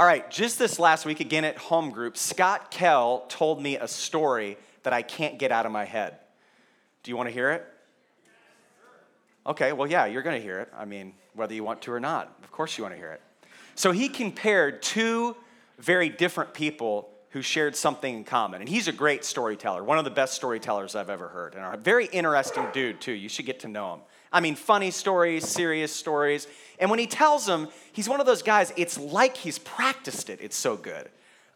All right, just this last week, again at home group, Scott Kell told me a story that I can't get out of my head. Do you want to hear it? Okay, well, yeah, you're going to hear it. I mean, whether you want to or not. Of course, you want to hear it. So he compared two very different people who shared something in common. And he's a great storyteller, one of the best storytellers I've ever heard. And a very interesting dude, too. You should get to know him. I mean, funny stories, serious stories. And when he tells them, he's one of those guys, it's like he's practiced it. It's so good.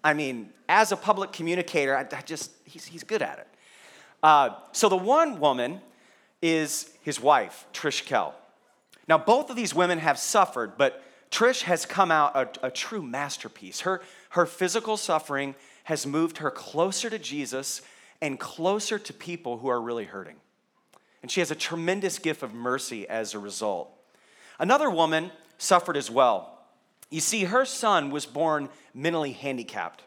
I mean, as a public communicator, I, I just, he's, he's good at it. Uh, so the one woman is his wife, Trish Kell. Now, both of these women have suffered, but Trish has come out a, a true masterpiece. Her, her physical suffering has moved her closer to Jesus and closer to people who are really hurting. And she has a tremendous gift of mercy as a result. Another woman suffered as well. You see, her son was born mentally handicapped.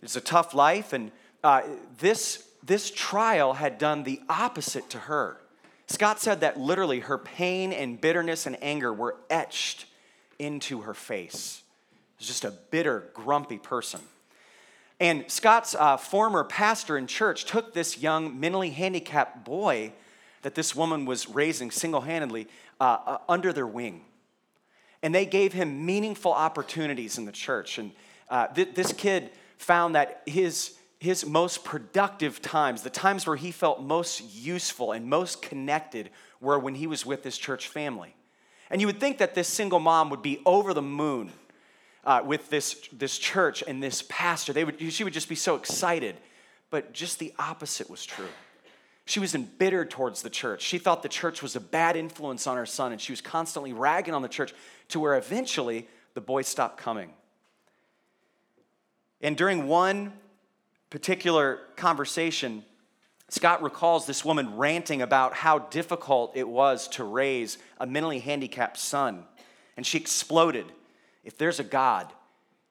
It's a tough life, and uh, this, this trial had done the opposite to her. Scott said that literally her pain and bitterness and anger were etched into her face It was just a bitter, grumpy person. And Scott's uh, former pastor in church took this young, mentally handicapped boy that this woman was raising single handedly uh, uh, under their wing. And they gave him meaningful opportunities in the church. And uh, th- this kid found that his, his most productive times, the times where he felt most useful and most connected, were when he was with his church family. And you would think that this single mom would be over the moon uh, with this, this church and this pastor. They would, she would just be so excited. But just the opposite was true. She was embittered towards the church. She thought the church was a bad influence on her son, and she was constantly ragging on the church to where eventually the boy stopped coming. And during one particular conversation, Scott recalls this woman ranting about how difficult it was to raise a mentally handicapped son. And she exploded if there's a God,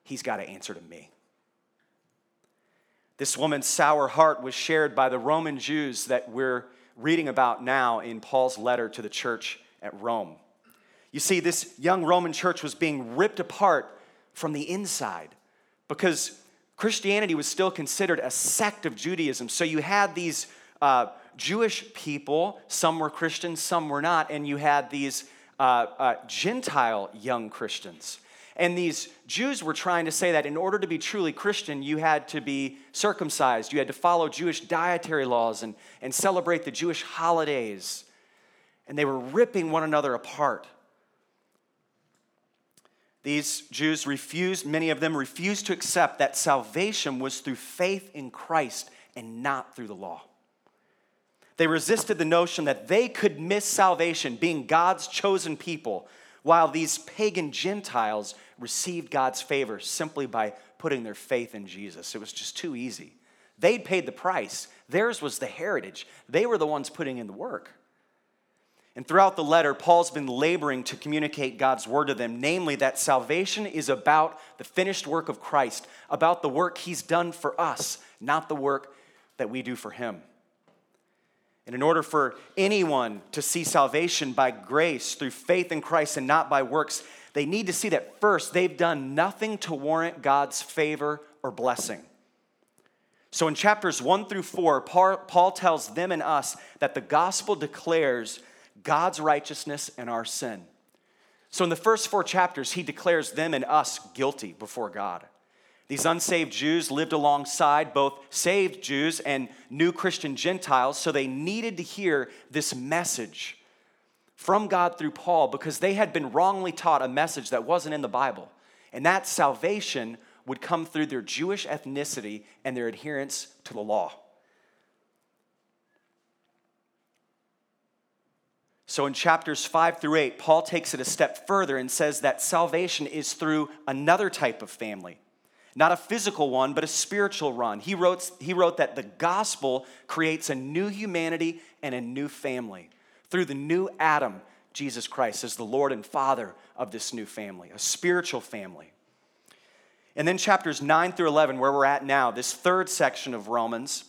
he's got to answer to me. This woman's sour heart was shared by the Roman Jews that we're reading about now in Paul's letter to the church at Rome. You see, this young Roman church was being ripped apart from the inside because Christianity was still considered a sect of Judaism. So you had these uh, Jewish people, some were Christians, some were not, and you had these uh, uh, Gentile young Christians. And these Jews were trying to say that in order to be truly Christian, you had to be circumcised, you had to follow Jewish dietary laws and, and celebrate the Jewish holidays. And they were ripping one another apart. These Jews refused, many of them refused to accept that salvation was through faith in Christ and not through the law. They resisted the notion that they could miss salvation, being God's chosen people, while these pagan Gentiles received God's favor simply by putting their faith in Jesus. It was just too easy. They'd paid the price, theirs was the heritage. They were the ones putting in the work. And throughout the letter, Paul's been laboring to communicate God's word to them, namely that salvation is about the finished work of Christ, about the work he's done for us, not the work that we do for him. And in order for anyone to see salvation by grace through faith in Christ and not by works, they need to see that first, they've done nothing to warrant God's favor or blessing. So in chapters one through four, Paul tells them and us that the gospel declares God's righteousness and our sin. So in the first four chapters, he declares them and us guilty before God. These unsaved Jews lived alongside both saved Jews and new Christian Gentiles, so they needed to hear this message from God through Paul because they had been wrongly taught a message that wasn't in the Bible. And that salvation would come through their Jewish ethnicity and their adherence to the law. So in chapters 5 through 8, Paul takes it a step further and says that salvation is through another type of family not a physical one, but a spiritual one. He wrote, he wrote that the gospel creates a new humanity and a new family through the new Adam, Jesus Christ, as the Lord and Father of this new family, a spiritual family. And then chapters 9 through 11, where we're at now, this third section of Romans,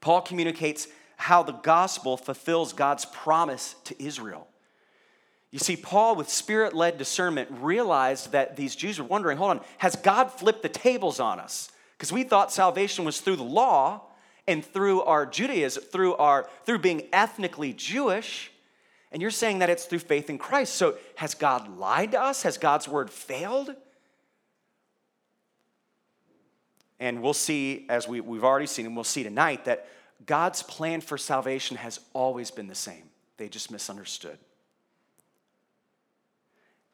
Paul communicates how the gospel fulfills God's promise to Israel. You see, Paul, with spirit led discernment, realized that these Jews were wondering hold on, has God flipped the tables on us? Because we thought salvation was through the law and through our Judaism, through, our, through being ethnically Jewish. And you're saying that it's through faith in Christ. So has God lied to us? Has God's word failed? And we'll see, as we, we've already seen, and we'll see tonight, that God's plan for salvation has always been the same. They just misunderstood.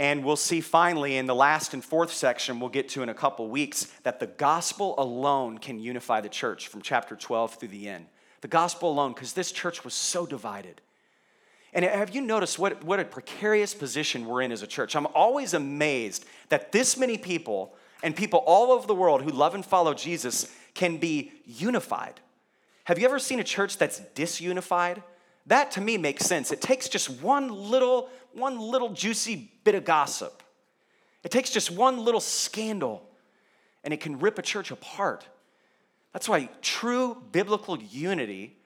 And we'll see finally in the last and fourth section, we'll get to in a couple weeks, that the gospel alone can unify the church from chapter 12 through the end. The gospel alone, because this church was so divided. And have you noticed what, what a precarious position we're in as a church? I'm always amazed that this many people and people all over the world who love and follow Jesus can be unified. Have you ever seen a church that's disunified? That to me makes sense. It takes just one little, one little juicy bit of gossip. It takes just one little scandal and it can rip a church apart. That's why true biblical unity,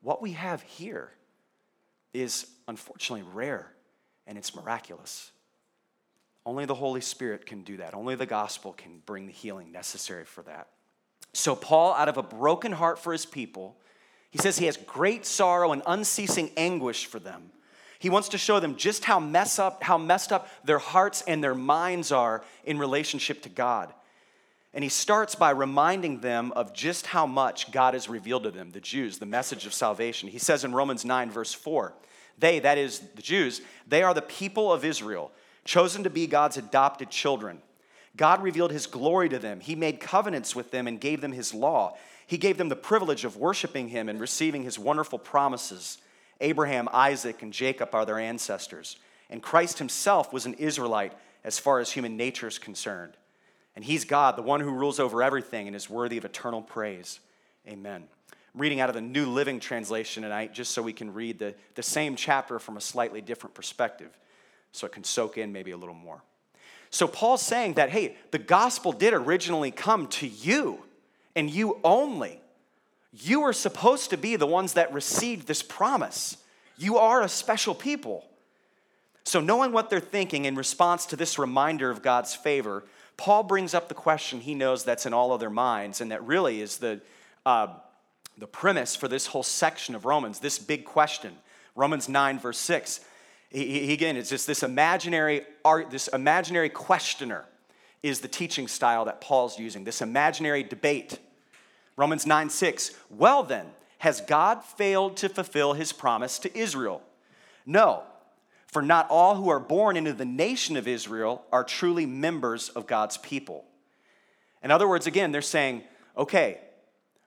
what we have here, is unfortunately rare and it's miraculous. Only the Holy Spirit can do that. Only the gospel can bring the healing necessary for that. So, Paul, out of a broken heart for his people, he says he has great sorrow and unceasing anguish for them. He wants to show them just how mess up, how messed up their hearts and their minds are in relationship to God. And he starts by reminding them of just how much God has revealed to them, the Jews, the message of salvation. He says in Romans 9, verse 4, they, that is the Jews, they are the people of Israel, chosen to be God's adopted children. God revealed his glory to them. He made covenants with them and gave them his law. He gave them the privilege of worshiping him and receiving his wonderful promises. Abraham, Isaac, and Jacob are their ancestors. And Christ himself was an Israelite as far as human nature is concerned. And he's God, the one who rules over everything and is worthy of eternal praise. Amen. I'm reading out of the New Living Translation tonight just so we can read the, the same chapter from a slightly different perspective so it can soak in maybe a little more. So Paul's saying that, hey, the gospel did originally come to you and you only. You are supposed to be the ones that received this promise. You are a special people. So, knowing what they're thinking in response to this reminder of God's favor, Paul brings up the question he knows that's in all of their minds, and that really is the, uh, the premise for this whole section of Romans, this big question. Romans 9, verse 6. He, he, again, it's just this imaginary art, this imaginary questioner is the teaching style that Paul's using, this imaginary debate. Romans 9 6. Well, then, has God failed to fulfill his promise to Israel? No, for not all who are born into the nation of Israel are truly members of God's people. In other words, again, they're saying, okay,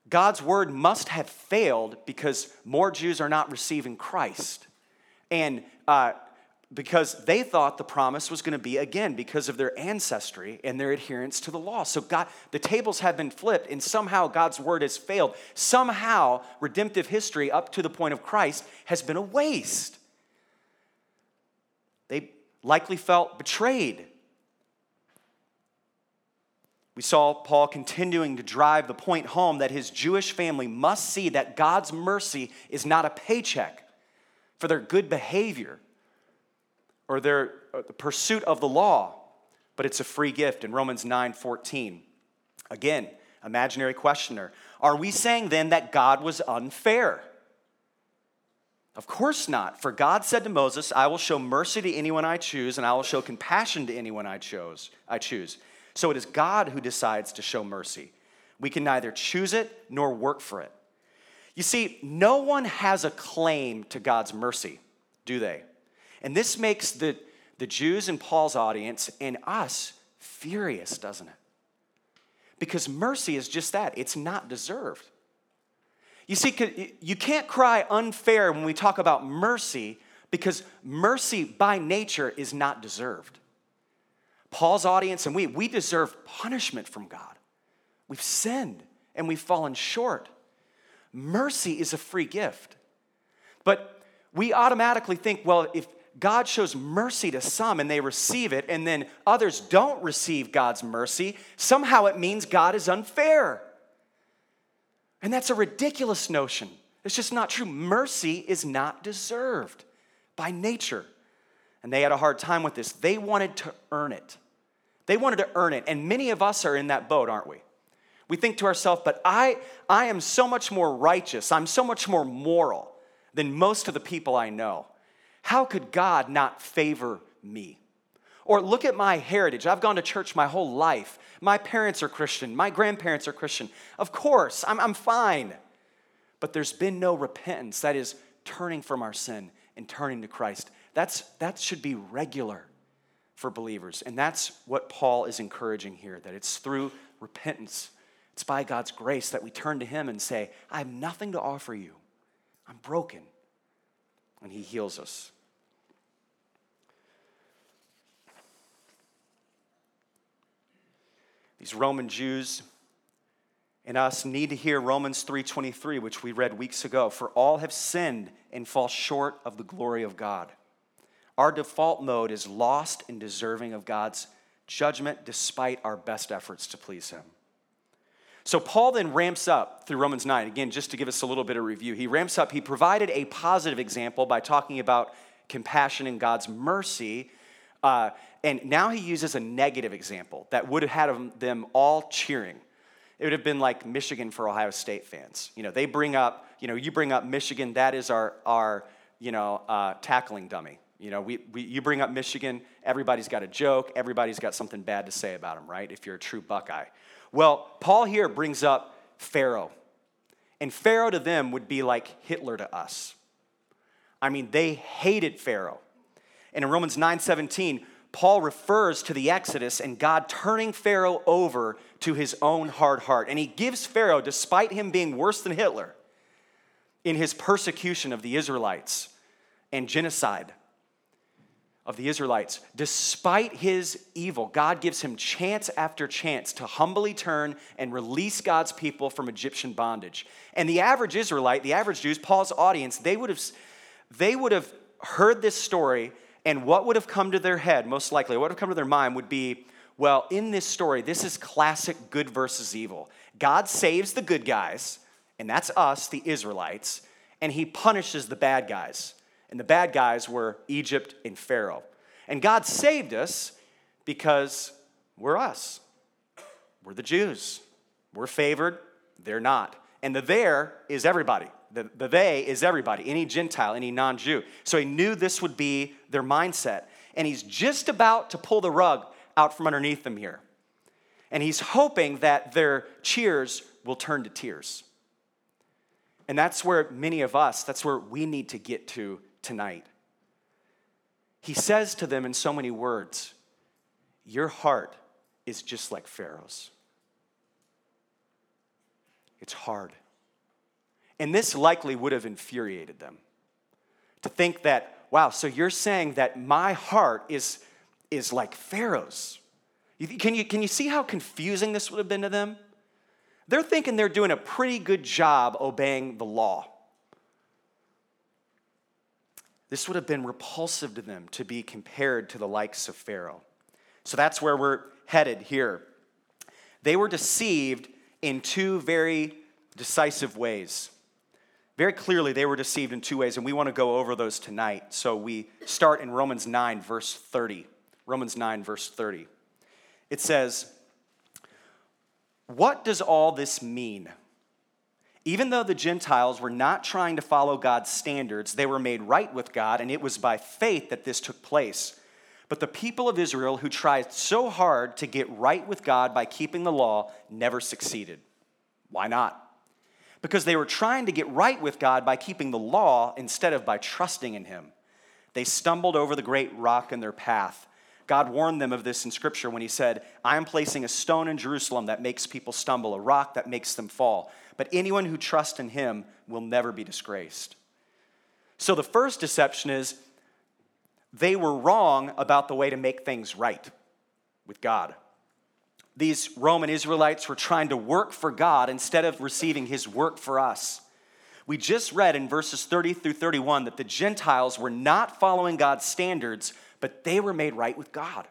God's word must have failed because more Jews are not receiving Christ. And uh, because they thought the promise was going to be again because of their ancestry and their adherence to the law. So God, the tables have been flipped, and somehow God's word has failed. Somehow redemptive history up to the point of Christ has been a waste. They likely felt betrayed. We saw Paul continuing to drive the point home that his Jewish family must see that God's mercy is not a paycheck for their good behavior or their uh, pursuit of the law, but it's a free gift in Romans 9 14. Again, imaginary questioner. Are we saying then that God was unfair? Of course not. For God said to Moses, I will show mercy to anyone I choose, and I will show compassion to anyone I chose, I choose. So it is God who decides to show mercy. We can neither choose it nor work for it. You see, no one has a claim to God's mercy, do they? And this makes the, the Jews in Paul's audience and us furious, doesn't it? Because mercy is just that it's not deserved. You see, you can't cry unfair when we talk about mercy because mercy by nature is not deserved. Paul's audience and we, we deserve punishment from God. We've sinned and we've fallen short. Mercy is a free gift. But we automatically think, well, if God shows mercy to some and they receive it, and then others don't receive God's mercy, somehow it means God is unfair. And that's a ridiculous notion. It's just not true. Mercy is not deserved by nature. and they had a hard time with this. They wanted to earn it. They wanted to earn it. And many of us are in that boat, aren't we? We think to ourselves, but I, I am so much more righteous, I'm so much more moral than most of the people I know. How could God not favor me? Or look at my heritage. I've gone to church my whole life. My parents are Christian. My grandparents are Christian. Of course, I'm, I'm fine. But there's been no repentance. That is turning from our sin and turning to Christ. That's, that should be regular for believers. And that's what Paul is encouraging here that it's through repentance, it's by God's grace that we turn to Him and say, I have nothing to offer you. I'm broken. And He heals us. These Roman Jews and us need to hear Romans 3:23 which we read weeks ago for all have sinned and fall short of the glory of God. Our default mode is lost and deserving of God's judgment despite our best efforts to please him. So Paul then ramps up through Romans 9 again just to give us a little bit of review. He ramps up he provided a positive example by talking about compassion and God's mercy uh, and now he uses a negative example that would have had them all cheering it would have been like Michigan for Ohio State fans. You know, they bring up, you know, you bring up Michigan, that is our, our you know, uh, tackling dummy. You know, we, we, you bring up Michigan, everybody's got a joke, everybody's got something bad to say about them, right? If you're a true Buckeye. Well, Paul here brings up Pharaoh. And Pharaoh to them would be like Hitler to us. I mean, they hated Pharaoh. And in Romans 9 17, Paul refers to the Exodus and God turning Pharaoh over to his own hard heart. And he gives Pharaoh, despite him being worse than Hitler in his persecution of the Israelites and genocide of the Israelites, despite his evil, God gives him chance after chance to humbly turn and release God's people from Egyptian bondage. And the average Israelite, the average Jews, Paul's audience, they would have, they would have heard this story and what would have come to their head, most likely, what would have come to their mind would be, well, in this story, this is classic good versus evil. God saves the good guys, and that's us, the Israelites, and he punishes the bad guys. And the bad guys were Egypt and Pharaoh. And God saved us because we're us. We're the Jews. We're favored, they're not. And the there is everybody. The, the they is everybody, any Gentile, any non Jew. So he knew this would be their mindset. And he's just about to pull the rug out from underneath them here. And he's hoping that their cheers will turn to tears. And that's where many of us, that's where we need to get to tonight. He says to them in so many words, Your heart is just like Pharaoh's. It's hard. And this likely would have infuriated them to think that, wow, so you're saying that my heart is, is like Pharaoh's. Can you, can you see how confusing this would have been to them? They're thinking they're doing a pretty good job obeying the law. This would have been repulsive to them to be compared to the likes of Pharaoh. So that's where we're headed here. They were deceived in two very decisive ways. Very clearly, they were deceived in two ways, and we want to go over those tonight. So we start in Romans 9, verse 30. Romans 9, verse 30. It says, What does all this mean? Even though the Gentiles were not trying to follow God's standards, they were made right with God, and it was by faith that this took place. But the people of Israel who tried so hard to get right with God by keeping the law never succeeded. Why not? Because they were trying to get right with God by keeping the law instead of by trusting in Him. They stumbled over the great rock in their path. God warned them of this in Scripture when He said, I am placing a stone in Jerusalem that makes people stumble, a rock that makes them fall. But anyone who trusts in Him will never be disgraced. So the first deception is they were wrong about the way to make things right with God these Roman Israelites were trying to work for God instead of receiving his work for us. We just read in verses 30 through 31 that the Gentiles were not following God's standards, but they were made right with God.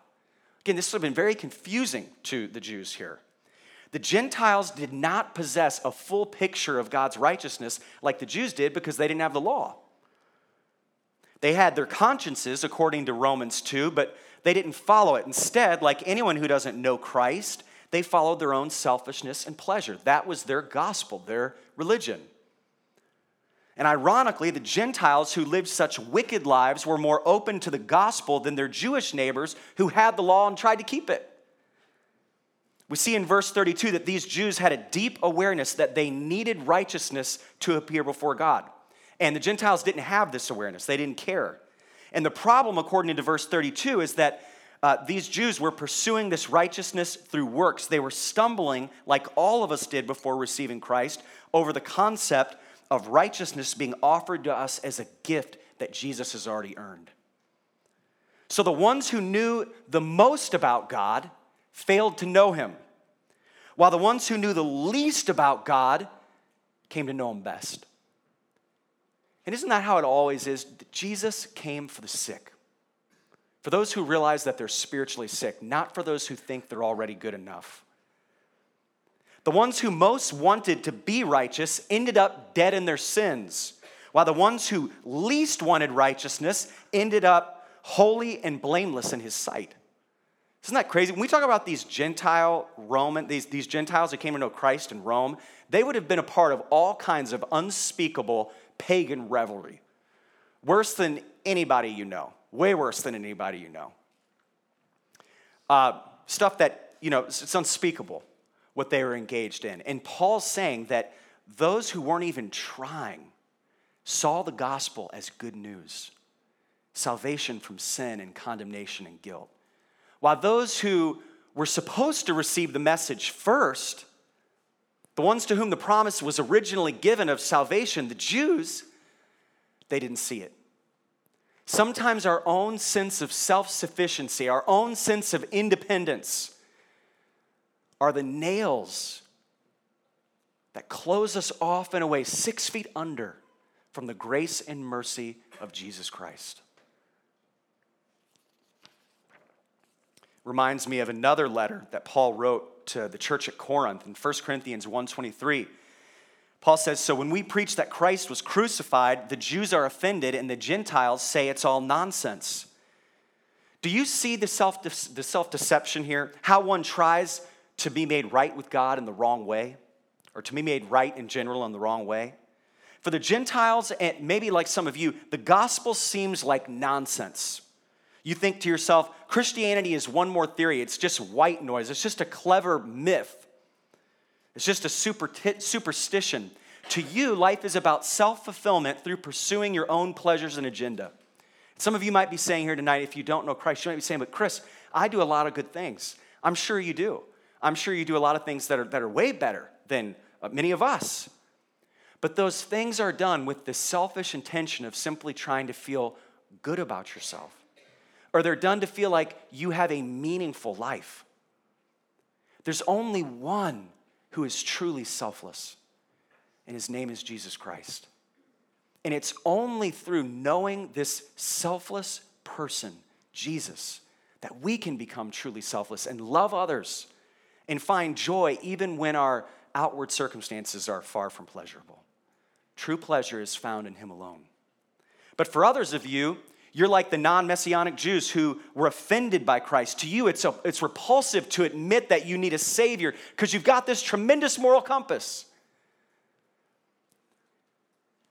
Again, this would have been very confusing to the Jews here. The Gentiles did not possess a full picture of God's righteousness like the Jews did because they didn't have the law. They had their consciences, according to Romans 2, but they didn't follow it. Instead, like anyone who doesn't know Christ, they followed their own selfishness and pleasure. That was their gospel, their religion. And ironically, the Gentiles who lived such wicked lives were more open to the gospel than their Jewish neighbors who had the law and tried to keep it. We see in verse 32 that these Jews had a deep awareness that they needed righteousness to appear before God. And the Gentiles didn't have this awareness, they didn't care. And the problem, according to verse 32, is that uh, these Jews were pursuing this righteousness through works. They were stumbling, like all of us did before receiving Christ, over the concept of righteousness being offered to us as a gift that Jesus has already earned. So the ones who knew the most about God failed to know him, while the ones who knew the least about God came to know him best. And isn't that how it always is? Jesus came for the sick. For those who realize that they're spiritually sick, not for those who think they're already good enough. The ones who most wanted to be righteous ended up dead in their sins, while the ones who least wanted righteousness ended up holy and blameless in his sight. Isn't that crazy? When we talk about these Gentile Roman, these, these Gentiles who came to know Christ in Rome, they would have been a part of all kinds of unspeakable pagan revelry. Worse than anybody you know, way worse than anybody you know. Uh, stuff that, you know, it's unspeakable what they were engaged in. And Paul's saying that those who weren't even trying saw the gospel as good news salvation from sin and condemnation and guilt. While those who were supposed to receive the message first the ones to whom the promise was originally given of salvation, the Jews, they didn't see it. Sometimes our own sense of self sufficiency, our own sense of independence, are the nails that close us off in a way six feet under from the grace and mercy of Jesus Christ. Reminds me of another letter that Paul wrote to the church at Corinth in 1 Corinthians 1:23. Paul says, "So when we preach that Christ was crucified, the Jews are offended and the Gentiles say it's all nonsense." Do you see the self the self-deception here? How one tries to be made right with God in the wrong way or to be made right in general in the wrong way? For the Gentiles and maybe like some of you, the gospel seems like nonsense. You think to yourself, Christianity is one more theory. It's just white noise. It's just a clever myth. It's just a super t- superstition. To you, life is about self fulfillment through pursuing your own pleasures and agenda. Some of you might be saying here tonight, if you don't know Christ, you might be saying, but Chris, I do a lot of good things. I'm sure you do. I'm sure you do a lot of things that are, that are way better than uh, many of us. But those things are done with the selfish intention of simply trying to feel good about yourself or they're done to feel like you have a meaningful life. There's only one who is truly selfless, and his name is Jesus Christ. And it's only through knowing this selfless person, Jesus, that we can become truly selfless and love others and find joy even when our outward circumstances are far from pleasurable. True pleasure is found in Him alone. But for others of you, you're like the non messianic Jews who were offended by Christ. To you, it's, a, it's repulsive to admit that you need a Savior because you've got this tremendous moral compass.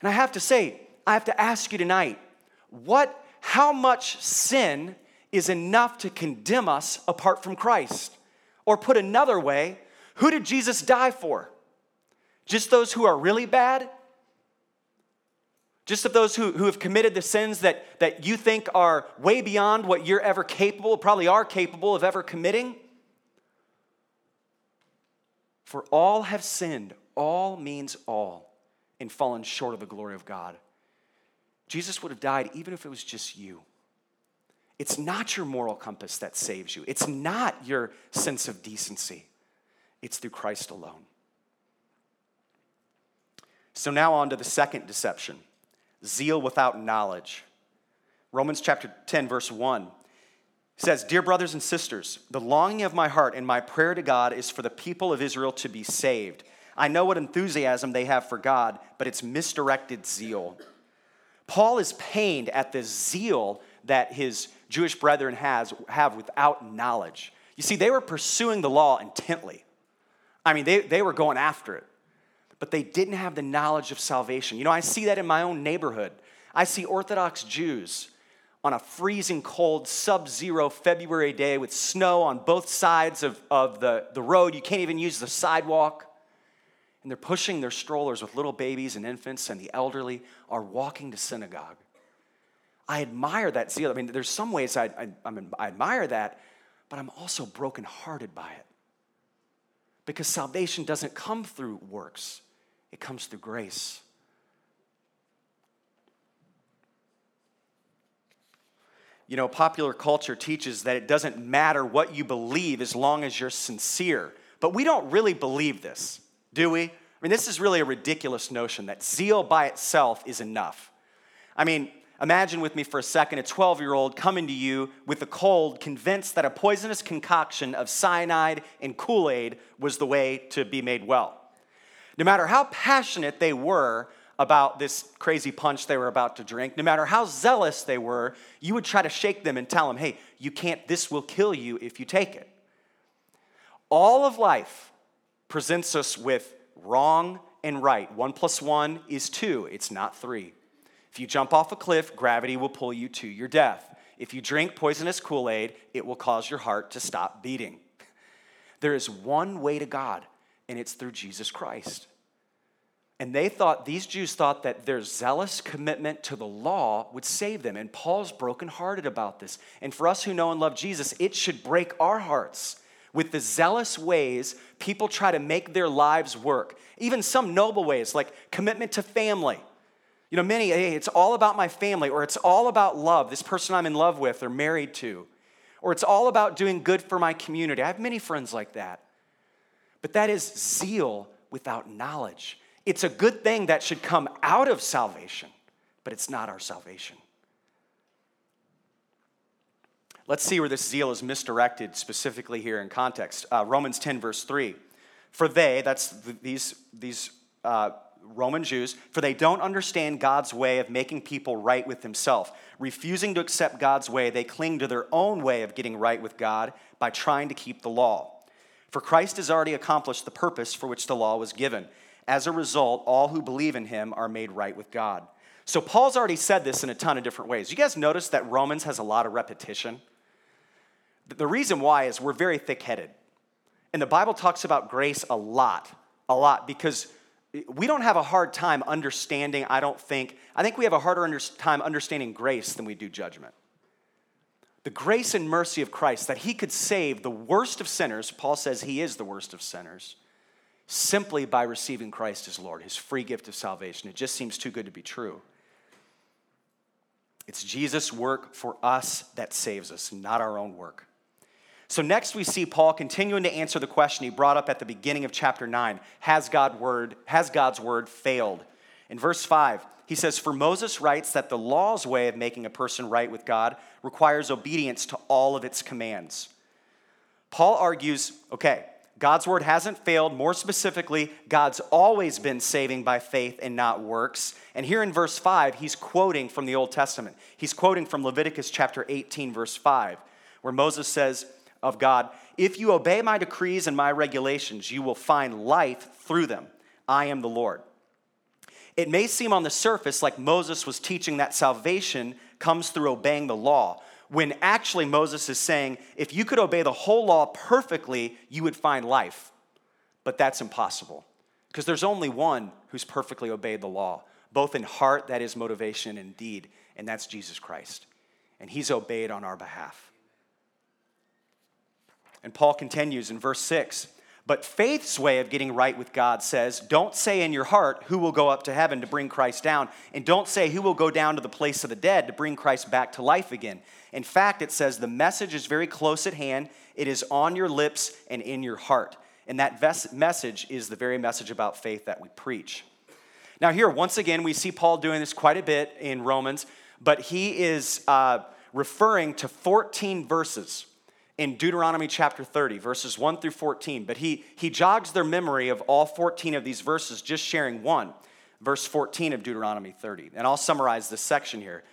And I have to say, I have to ask you tonight what, how much sin is enough to condemn us apart from Christ? Or put another way, who did Jesus die for? Just those who are really bad? Just of those who, who have committed the sins that, that you think are way beyond what you're ever capable, probably are capable of ever committing. For all have sinned, all means all, and fallen short of the glory of God. Jesus would have died even if it was just you. It's not your moral compass that saves you, it's not your sense of decency. It's through Christ alone. So, now on to the second deception zeal without knowledge. Romans chapter 10, verse 1 says, Dear brothers and sisters, the longing of my heart and my prayer to God is for the people of Israel to be saved. I know what enthusiasm they have for God, but it's misdirected zeal. Paul is pained at the zeal that his Jewish brethren has, have without knowledge. You see, they were pursuing the law intently. I mean, they, they were going after it, but they didn't have the knowledge of salvation. You know, I see that in my own neighborhood. I see Orthodox Jews on a freezing cold, sub zero February day with snow on both sides of, of the, the road. You can't even use the sidewalk. And they're pushing their strollers with little babies and infants, and the elderly are walking to synagogue. I admire that zeal. I mean, there's some ways I, I, I admire that, but I'm also brokenhearted by it. Because salvation doesn't come through works, it comes through grace. You know, popular culture teaches that it doesn't matter what you believe as long as you're sincere. But we don't really believe this, do we? I mean, this is really a ridiculous notion that zeal by itself is enough. I mean, Imagine with me for a second a 12 year old coming to you with a cold, convinced that a poisonous concoction of cyanide and Kool Aid was the way to be made well. No matter how passionate they were about this crazy punch they were about to drink, no matter how zealous they were, you would try to shake them and tell them, hey, you can't, this will kill you if you take it. All of life presents us with wrong and right. One plus one is two, it's not three. If you jump off a cliff, gravity will pull you to your death. If you drink poisonous Kool Aid, it will cause your heart to stop beating. There is one way to God, and it's through Jesus Christ. And they thought, these Jews thought that their zealous commitment to the law would save them. And Paul's brokenhearted about this. And for us who know and love Jesus, it should break our hearts with the zealous ways people try to make their lives work. Even some noble ways, like commitment to family you know, many, hey, it's all about my family, or it's all about love, this person I'm in love with or married to, or it's all about doing good for my community. I have many friends like that. But that is zeal without knowledge. It's a good thing that should come out of salvation, but it's not our salvation. Let's see where this zeal is misdirected specifically here in context. Uh, Romans 10, verse 3. For they, that's these, these uh, Roman Jews, for they don't understand God's way of making people right with himself. Refusing to accept God's way, they cling to their own way of getting right with God by trying to keep the law. For Christ has already accomplished the purpose for which the law was given. As a result, all who believe in him are made right with God. So Paul's already said this in a ton of different ways. You guys notice that Romans has a lot of repetition? The reason why is we're very thick headed. And the Bible talks about grace a lot, a lot, because we don't have a hard time understanding, I don't think, I think we have a harder under, time understanding grace than we do judgment. The grace and mercy of Christ, that he could save the worst of sinners, Paul says he is the worst of sinners, simply by receiving Christ as Lord, his free gift of salvation. It just seems too good to be true. It's Jesus' work for us that saves us, not our own work. So, next we see Paul continuing to answer the question he brought up at the beginning of chapter 9 Has, word, has God's word failed? In verse 5, he says, For Moses writes that the law's way of making a person right with God requires obedience to all of its commands. Paul argues, okay, God's word hasn't failed. More specifically, God's always been saving by faith and not works. And here in verse 5, he's quoting from the Old Testament. He's quoting from Leviticus chapter 18, verse 5, where Moses says, of God. If you obey my decrees and my regulations, you will find life through them. I am the Lord. It may seem on the surface like Moses was teaching that salvation comes through obeying the law, when actually Moses is saying, if you could obey the whole law perfectly, you would find life. But that's impossible because there's only one who's perfectly obeyed the law, both in heart, that is motivation, and deed, and that's Jesus Christ. And he's obeyed on our behalf. And Paul continues in verse 6 But faith's way of getting right with God says, Don't say in your heart, Who will go up to heaven to bring Christ down? And don't say, Who will go down to the place of the dead to bring Christ back to life again? In fact, it says, The message is very close at hand, it is on your lips and in your heart. And that ves- message is the very message about faith that we preach. Now, here, once again, we see Paul doing this quite a bit in Romans, but he is uh, referring to 14 verses in Deuteronomy chapter 30, verses 1 through 14. But he, he jogs their memory of all 14 of these verses, just sharing one. verse 14 of Deuteronomy 30. And I'll summarize this section here.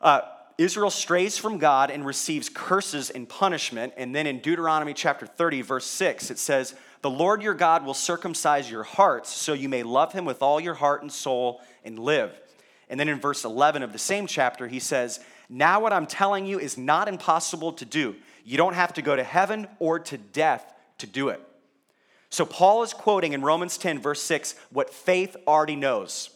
Uh, Israel strays from God and receives curses and punishment. And then in Deuteronomy chapter 30, verse 6, it says, The Lord your God will circumcise your hearts so you may love him with all your heart and soul and live. And then in verse 11 of the same chapter, he says, Now what I'm telling you is not impossible to do. You don't have to go to heaven or to death to do it. So Paul is quoting in Romans 10, verse 6, what faith already knows.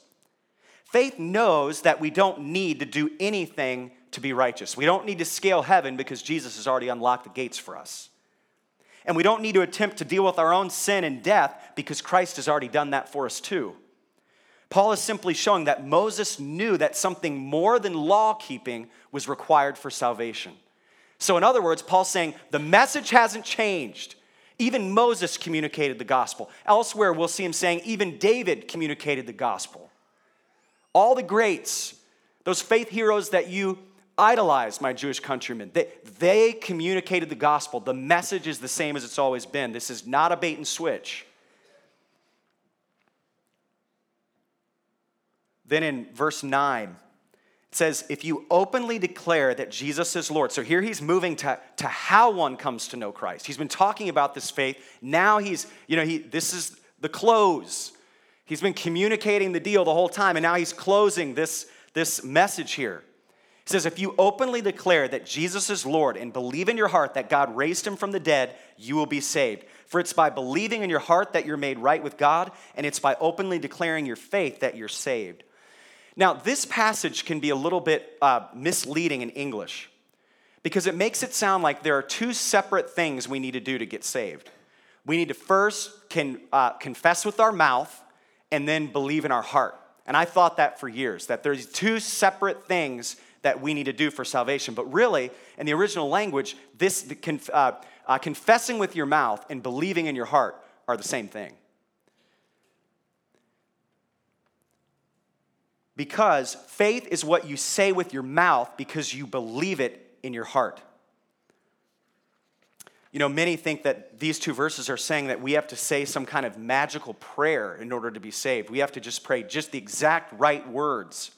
Faith knows that we don't need to do anything to be righteous. We don't need to scale heaven because Jesus has already unlocked the gates for us. And we don't need to attempt to deal with our own sin and death because Christ has already done that for us too. Paul is simply showing that Moses knew that something more than law keeping was required for salvation. So, in other words, Paul's saying the message hasn't changed. Even Moses communicated the gospel. Elsewhere, we'll see him saying even David communicated the gospel. All the greats, those faith heroes that you idolize, my Jewish countrymen, they, they communicated the gospel. The message is the same as it's always been. This is not a bait and switch. Then in verse 9, it says, if you openly declare that Jesus is Lord. So here he's moving to, to how one comes to know Christ. He's been talking about this faith. Now he's, you know, he, this is the close. He's been communicating the deal the whole time, and now he's closing this, this message here. He says, If you openly declare that Jesus is Lord and believe in your heart that God raised him from the dead, you will be saved. For it's by believing in your heart that you're made right with God, and it's by openly declaring your faith that you're saved. Now, this passage can be a little bit uh, misleading in English because it makes it sound like there are two separate things we need to do to get saved. We need to first can, uh, confess with our mouth and then believe in our heart. And I thought that for years, that there's two separate things that we need to do for salvation. But really, in the original language, this uh, uh, confessing with your mouth and believing in your heart are the same thing. Because faith is what you say with your mouth because you believe it in your heart. You know, many think that these two verses are saying that we have to say some kind of magical prayer in order to be saved. We have to just pray just the exact right words.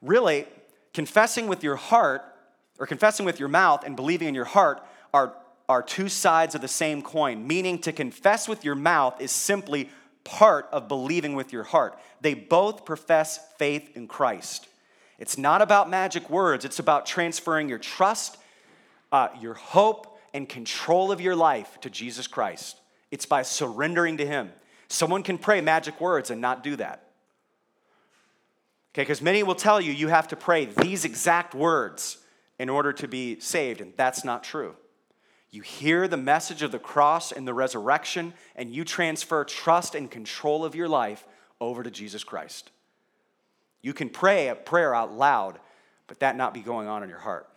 Really, confessing with your heart or confessing with your mouth and believing in your heart are, are two sides of the same coin, meaning to confess with your mouth is simply part of believing with your heart. They both profess faith in Christ. It's not about magic words, it's about transferring your trust, uh, your hope, and control of your life to Jesus Christ. It's by surrendering to Him. Someone can pray magic words and not do that. Okay, because many will tell you you have to pray these exact words in order to be saved, and that's not true. You hear the message of the cross and the resurrection, and you transfer trust and control of your life over to Jesus Christ. You can pray a prayer out loud, but that not be going on in your heart.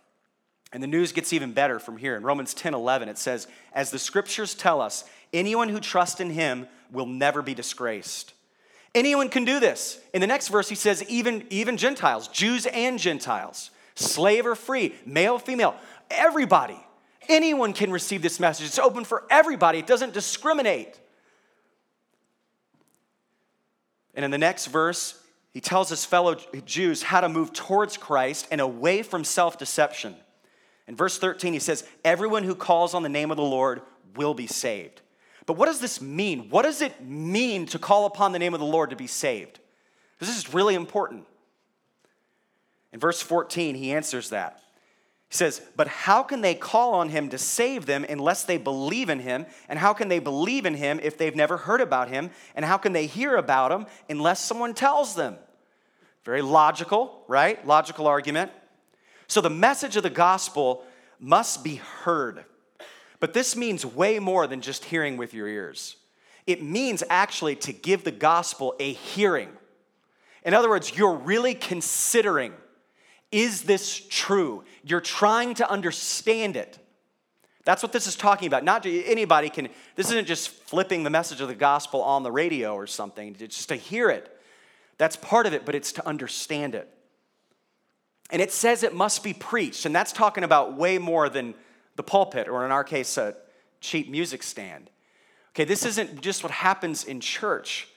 And the news gets even better from here. In Romans 10 11, it says, As the scriptures tell us, anyone who trusts in him will never be disgraced. Anyone can do this. In the next verse, he says, even, even Gentiles, Jews and Gentiles, slave or free, male, or female, everybody. Anyone can receive this message. It's open for everybody, it doesn't discriminate. And in the next verse, he tells his fellow Jews how to move towards Christ and away from self deception. In verse 13, he says, Everyone who calls on the name of the Lord will be saved. But what does this mean? What does it mean to call upon the name of the Lord to be saved? This is really important. In verse 14, he answers that. He says, But how can they call on him to save them unless they believe in him? And how can they believe in him if they've never heard about him? And how can they hear about him unless someone tells them? Very logical, right? Logical argument. So the message of the gospel must be heard. But this means way more than just hearing with your ears. It means actually to give the gospel a hearing. In other words, you're really considering is this true? You're trying to understand it. That's what this is talking about. Not anybody can, this isn't just flipping the message of the gospel on the radio or something, it's just to hear it. That's part of it, but it's to understand it. And it says it must be preached, and that's talking about way more than the pulpit, or in our case, a cheap music stand. Okay, this isn't just what happens in church.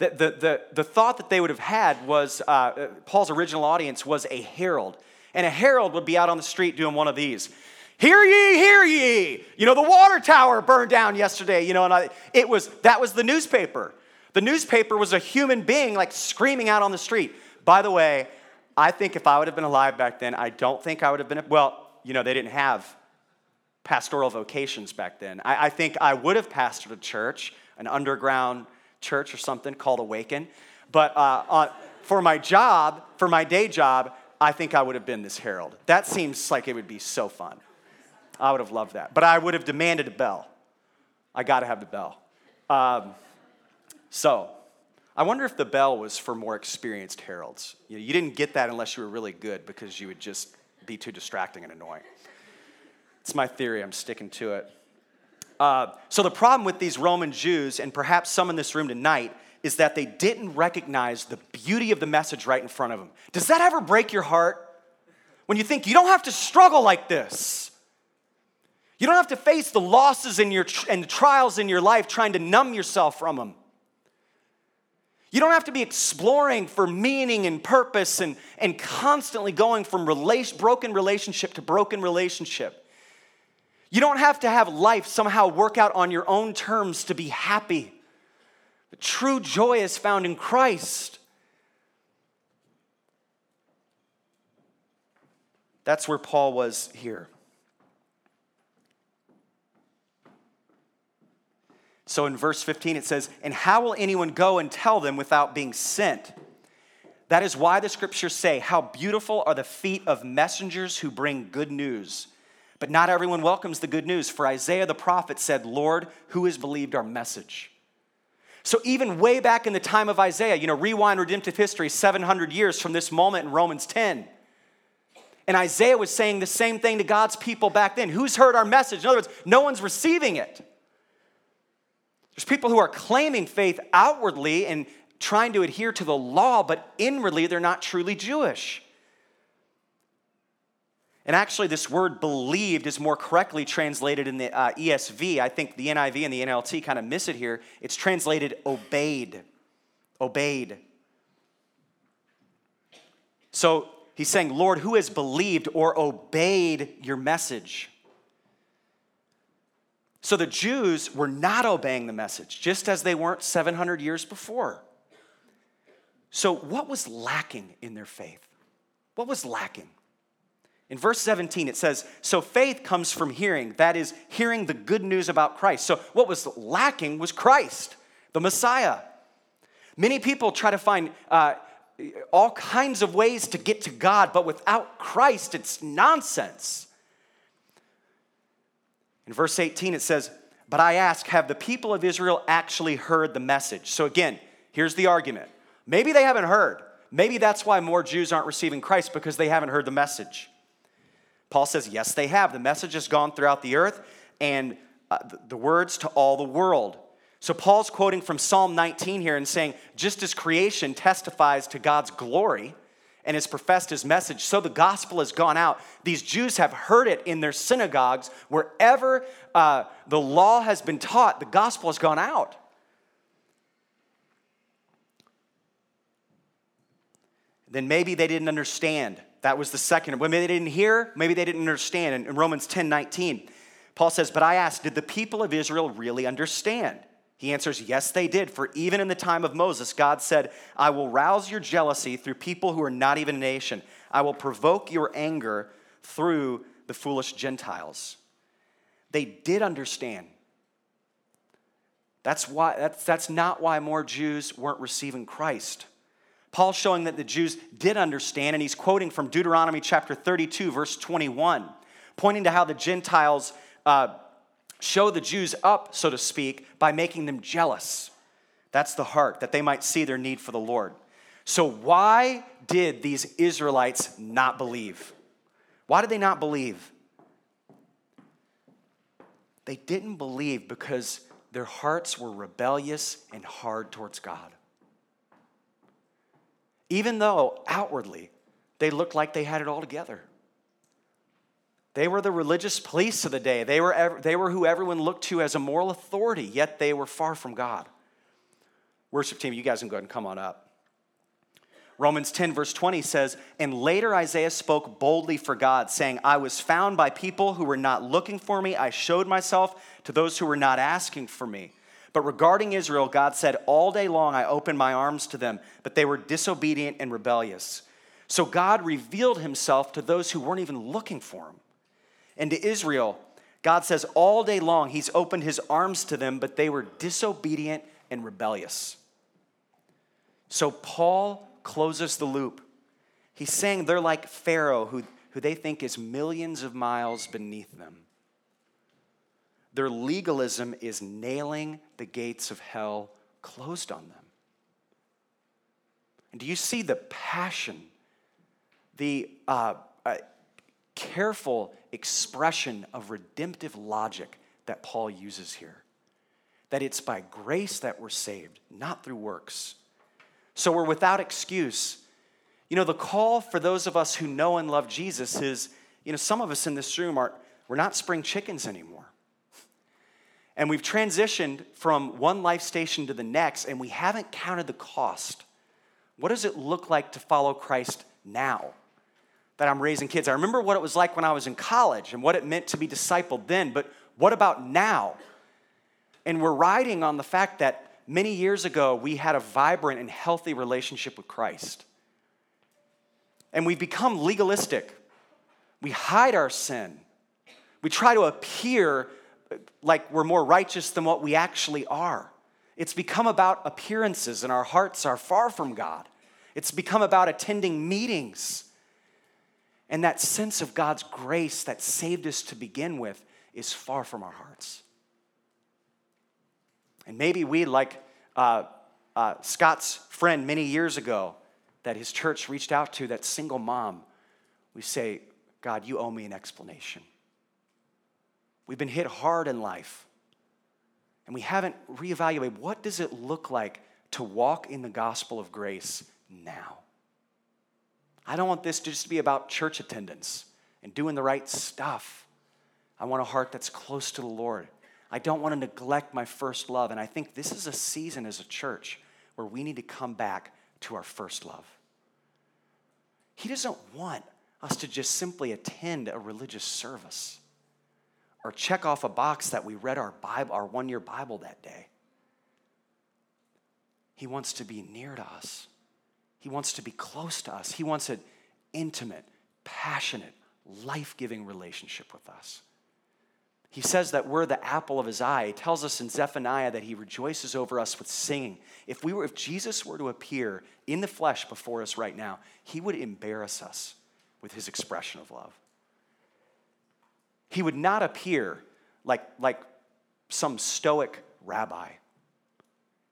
The, the, the, the thought that they would have had was uh, Paul's original audience was a herald. And a herald would be out on the street doing one of these. Hear ye, hear ye. You know, the water tower burned down yesterday, you know, and I, it was, that was the newspaper. The newspaper was a human being like screaming out on the street. By the way, I think if I would have been alive back then, I don't think I would have been, well, you know, they didn't have pastoral vocations back then. I, I think I would have pastored a church, an underground church or something called Awaken. But uh, uh, for my job, for my day job, I think I would have been this herald. That seems like it would be so fun. I would have loved that. But I would have demanded a bell. I got to have the bell. Um, so, I wonder if the bell was for more experienced heralds. You, know, you didn't get that unless you were really good because you would just be too distracting and annoying. It's my theory, I'm sticking to it. Uh, so, the problem with these Roman Jews, and perhaps some in this room tonight, is that they didn't recognize the beauty of the message right in front of them. Does that ever break your heart? When you think you don't have to struggle like this. You don't have to face the losses in your, and the trials in your life trying to numb yourself from them. You don't have to be exploring for meaning and purpose and, and constantly going from broken relationship to broken relationship. You don't have to have life somehow work out on your own terms to be happy. The true joy is found in Christ. That's where Paul was here. So in verse 15, it says, And how will anyone go and tell them without being sent? That is why the scriptures say, How beautiful are the feet of messengers who bring good news. But not everyone welcomes the good news. For Isaiah the prophet said, Lord, who has believed our message? So, even way back in the time of Isaiah, you know, rewind redemptive history 700 years from this moment in Romans 10. And Isaiah was saying the same thing to God's people back then. Who's heard our message? In other words, no one's receiving it. There's people who are claiming faith outwardly and trying to adhere to the law, but inwardly they're not truly Jewish. And actually, this word believed is more correctly translated in the uh, ESV. I think the NIV and the NLT kind of miss it here. It's translated obeyed. Obeyed. So he's saying, Lord, who has believed or obeyed your message? So the Jews were not obeying the message, just as they weren't 700 years before. So, what was lacking in their faith? What was lacking? In verse 17, it says, So faith comes from hearing, that is, hearing the good news about Christ. So, what was lacking was Christ, the Messiah. Many people try to find uh, all kinds of ways to get to God, but without Christ, it's nonsense. In verse 18, it says, But I ask, have the people of Israel actually heard the message? So again, here's the argument. Maybe they haven't heard. Maybe that's why more Jews aren't receiving Christ because they haven't heard the message. Paul says, Yes, they have. The message has gone throughout the earth and uh, the words to all the world. So Paul's quoting from Psalm 19 here and saying, just as creation testifies to God's glory, and has professed his message. So the gospel has gone out. These Jews have heard it in their synagogues. Wherever uh, the law has been taught, the gospel has gone out. Then maybe they didn't understand. That was the second. Maybe they didn't hear, maybe they didn't understand. In Romans 10 19, Paul says, But I ask, did the people of Israel really understand? He answers, Yes, they did. For even in the time of Moses, God said, I will rouse your jealousy through people who are not even a nation. I will provoke your anger through the foolish Gentiles. They did understand. That's, why, that's, that's not why more Jews weren't receiving Christ. Paul's showing that the Jews did understand, and he's quoting from Deuteronomy chapter 32, verse 21, pointing to how the Gentiles uh, show the Jews up, so to speak, by making them jealous. That's the heart, that they might see their need for the Lord. So, why did these Israelites not believe? Why did they not believe? They didn't believe because their hearts were rebellious and hard towards God. Even though outwardly they looked like they had it all together. They were the religious police of the day. They were, they were who everyone looked to as a moral authority, yet they were far from God. Worship team, you guys can go ahead and come on up. Romans 10, verse 20 says, And later Isaiah spoke boldly for God, saying, I was found by people who were not looking for me. I showed myself to those who were not asking for me. But regarding Israel, God said, All day long I opened my arms to them, but they were disobedient and rebellious. So God revealed himself to those who weren't even looking for him. And to Israel, God says, All day long he's opened his arms to them, but they were disobedient and rebellious. So Paul closes the loop. He's saying they're like Pharaoh, who, who they think is millions of miles beneath them. Their legalism is nailing the gates of hell closed on them. And do you see the passion, the uh, uh, careful expression of redemptive logic that Paul uses here? That it's by grace that we're saved, not through works. So we're without excuse. You know, the call for those of us who know and love Jesus is, you know, some of us in this room are, we're not spring chickens anymore. And we've transitioned from one life station to the next, and we haven't counted the cost. What does it look like to follow Christ now that I'm raising kids? I remember what it was like when I was in college and what it meant to be discipled then, but what about now? And we're riding on the fact that many years ago we had a vibrant and healthy relationship with Christ. And we've become legalistic. We hide our sin. We try to appear like we're more righteous than what we actually are. It's become about appearances, and our hearts are far from God. It's become about attending meetings. And that sense of God's grace that saved us to begin with is far from our hearts. And maybe we, like uh, uh, Scott's friend many years ago, that his church reached out to, that single mom, we say, God, you owe me an explanation. We've been hit hard in life. And we haven't reevaluated what does it look like to walk in the gospel of grace now? I don't want this to just be about church attendance and doing the right stuff. I want a heart that's close to the Lord. I don't want to neglect my first love. And I think this is a season as a church where we need to come back to our first love. He doesn't want us to just simply attend a religious service or check off a box that we read our Bible, our one year Bible that day. He wants to be near to us. He wants to be close to us. He wants an intimate, passionate, life giving relationship with us. He says that we're the apple of his eye. He tells us in Zephaniah that he rejoices over us with singing. If, we were, if Jesus were to appear in the flesh before us right now, he would embarrass us with his expression of love. He would not appear like, like some stoic rabbi.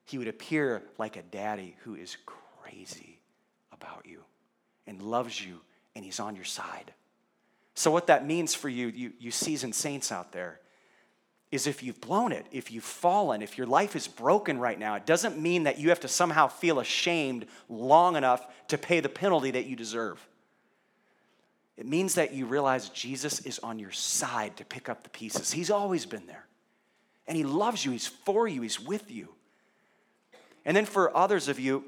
He would appear like a daddy who is crazy about you and loves you and he's on your side. So, what that means for you, you, you seasoned saints out there, is if you've blown it, if you've fallen, if your life is broken right now, it doesn't mean that you have to somehow feel ashamed long enough to pay the penalty that you deserve. It means that you realize Jesus is on your side to pick up the pieces. He's always been there. And He loves you, He's for you, He's with you. And then for others of you,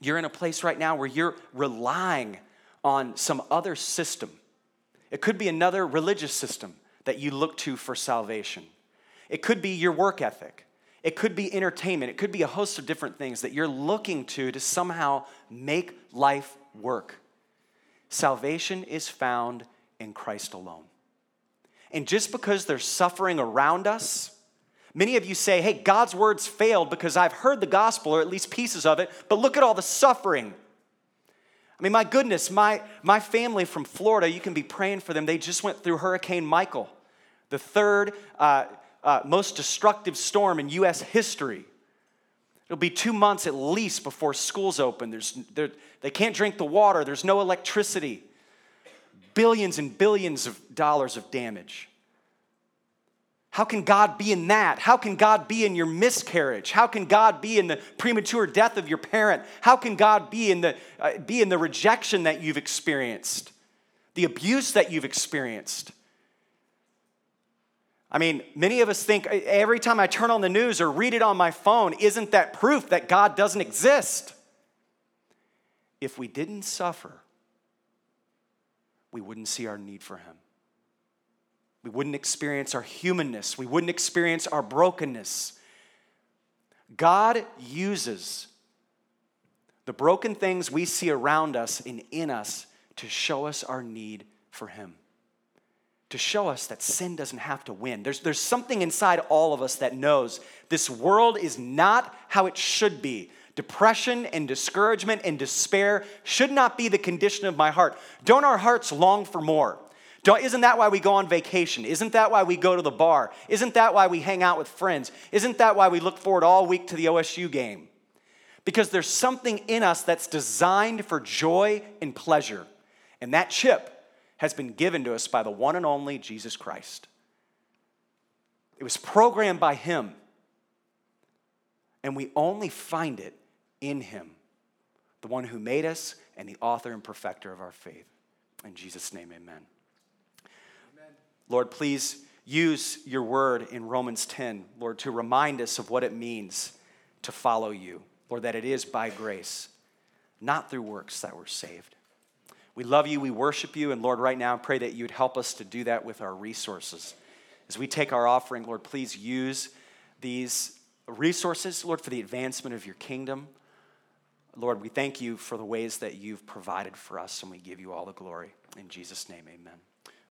you're in a place right now where you're relying on some other system. It could be another religious system that you look to for salvation. It could be your work ethic. It could be entertainment. It could be a host of different things that you're looking to to somehow make life work. Salvation is found in Christ alone. And just because there's suffering around us, many of you say, hey, God's words failed because I've heard the gospel or at least pieces of it, but look at all the suffering. I mean, my goodness, my, my family from Florida, you can be praying for them. They just went through Hurricane Michael, the third uh, uh, most destructive storm in U.S. history. It'll be two months at least before school's open. There's, they can't drink the water, there's no electricity. Billions and billions of dollars of damage. How can God be in that? How can God be in your miscarriage? How can God be in the premature death of your parent? How can God be in the, uh, be in the rejection that you've experienced? The abuse that you've experienced? I mean, many of us think every time I turn on the news or read it on my phone, isn't that proof that God doesn't exist? If we didn't suffer, we wouldn't see our need for Him. We wouldn't experience our humanness. We wouldn't experience our brokenness. God uses the broken things we see around us and in us to show us our need for Him, to show us that sin doesn't have to win. There's, there's something inside all of us that knows this world is not how it should be. Depression and discouragement and despair should not be the condition of my heart. Don't our hearts long for more? Don't, isn't that why we go on vacation? Isn't that why we go to the bar? Isn't that why we hang out with friends? Isn't that why we look forward all week to the OSU game? Because there's something in us that's designed for joy and pleasure. And that chip has been given to us by the one and only Jesus Christ. It was programmed by Him. And we only find it in Him, the one who made us and the author and perfecter of our faith. In Jesus' name, amen. Lord, please use your word in Romans 10, Lord, to remind us of what it means to follow you. Lord, that it is by grace, not through works that we're saved. We love you, we worship you, and Lord, right now, I pray that you'd help us to do that with our resources. As we take our offering, Lord, please use these resources, Lord, for the advancement of your kingdom. Lord, we thank you for the ways that you've provided for us, and we give you all the glory. In Jesus' name, amen.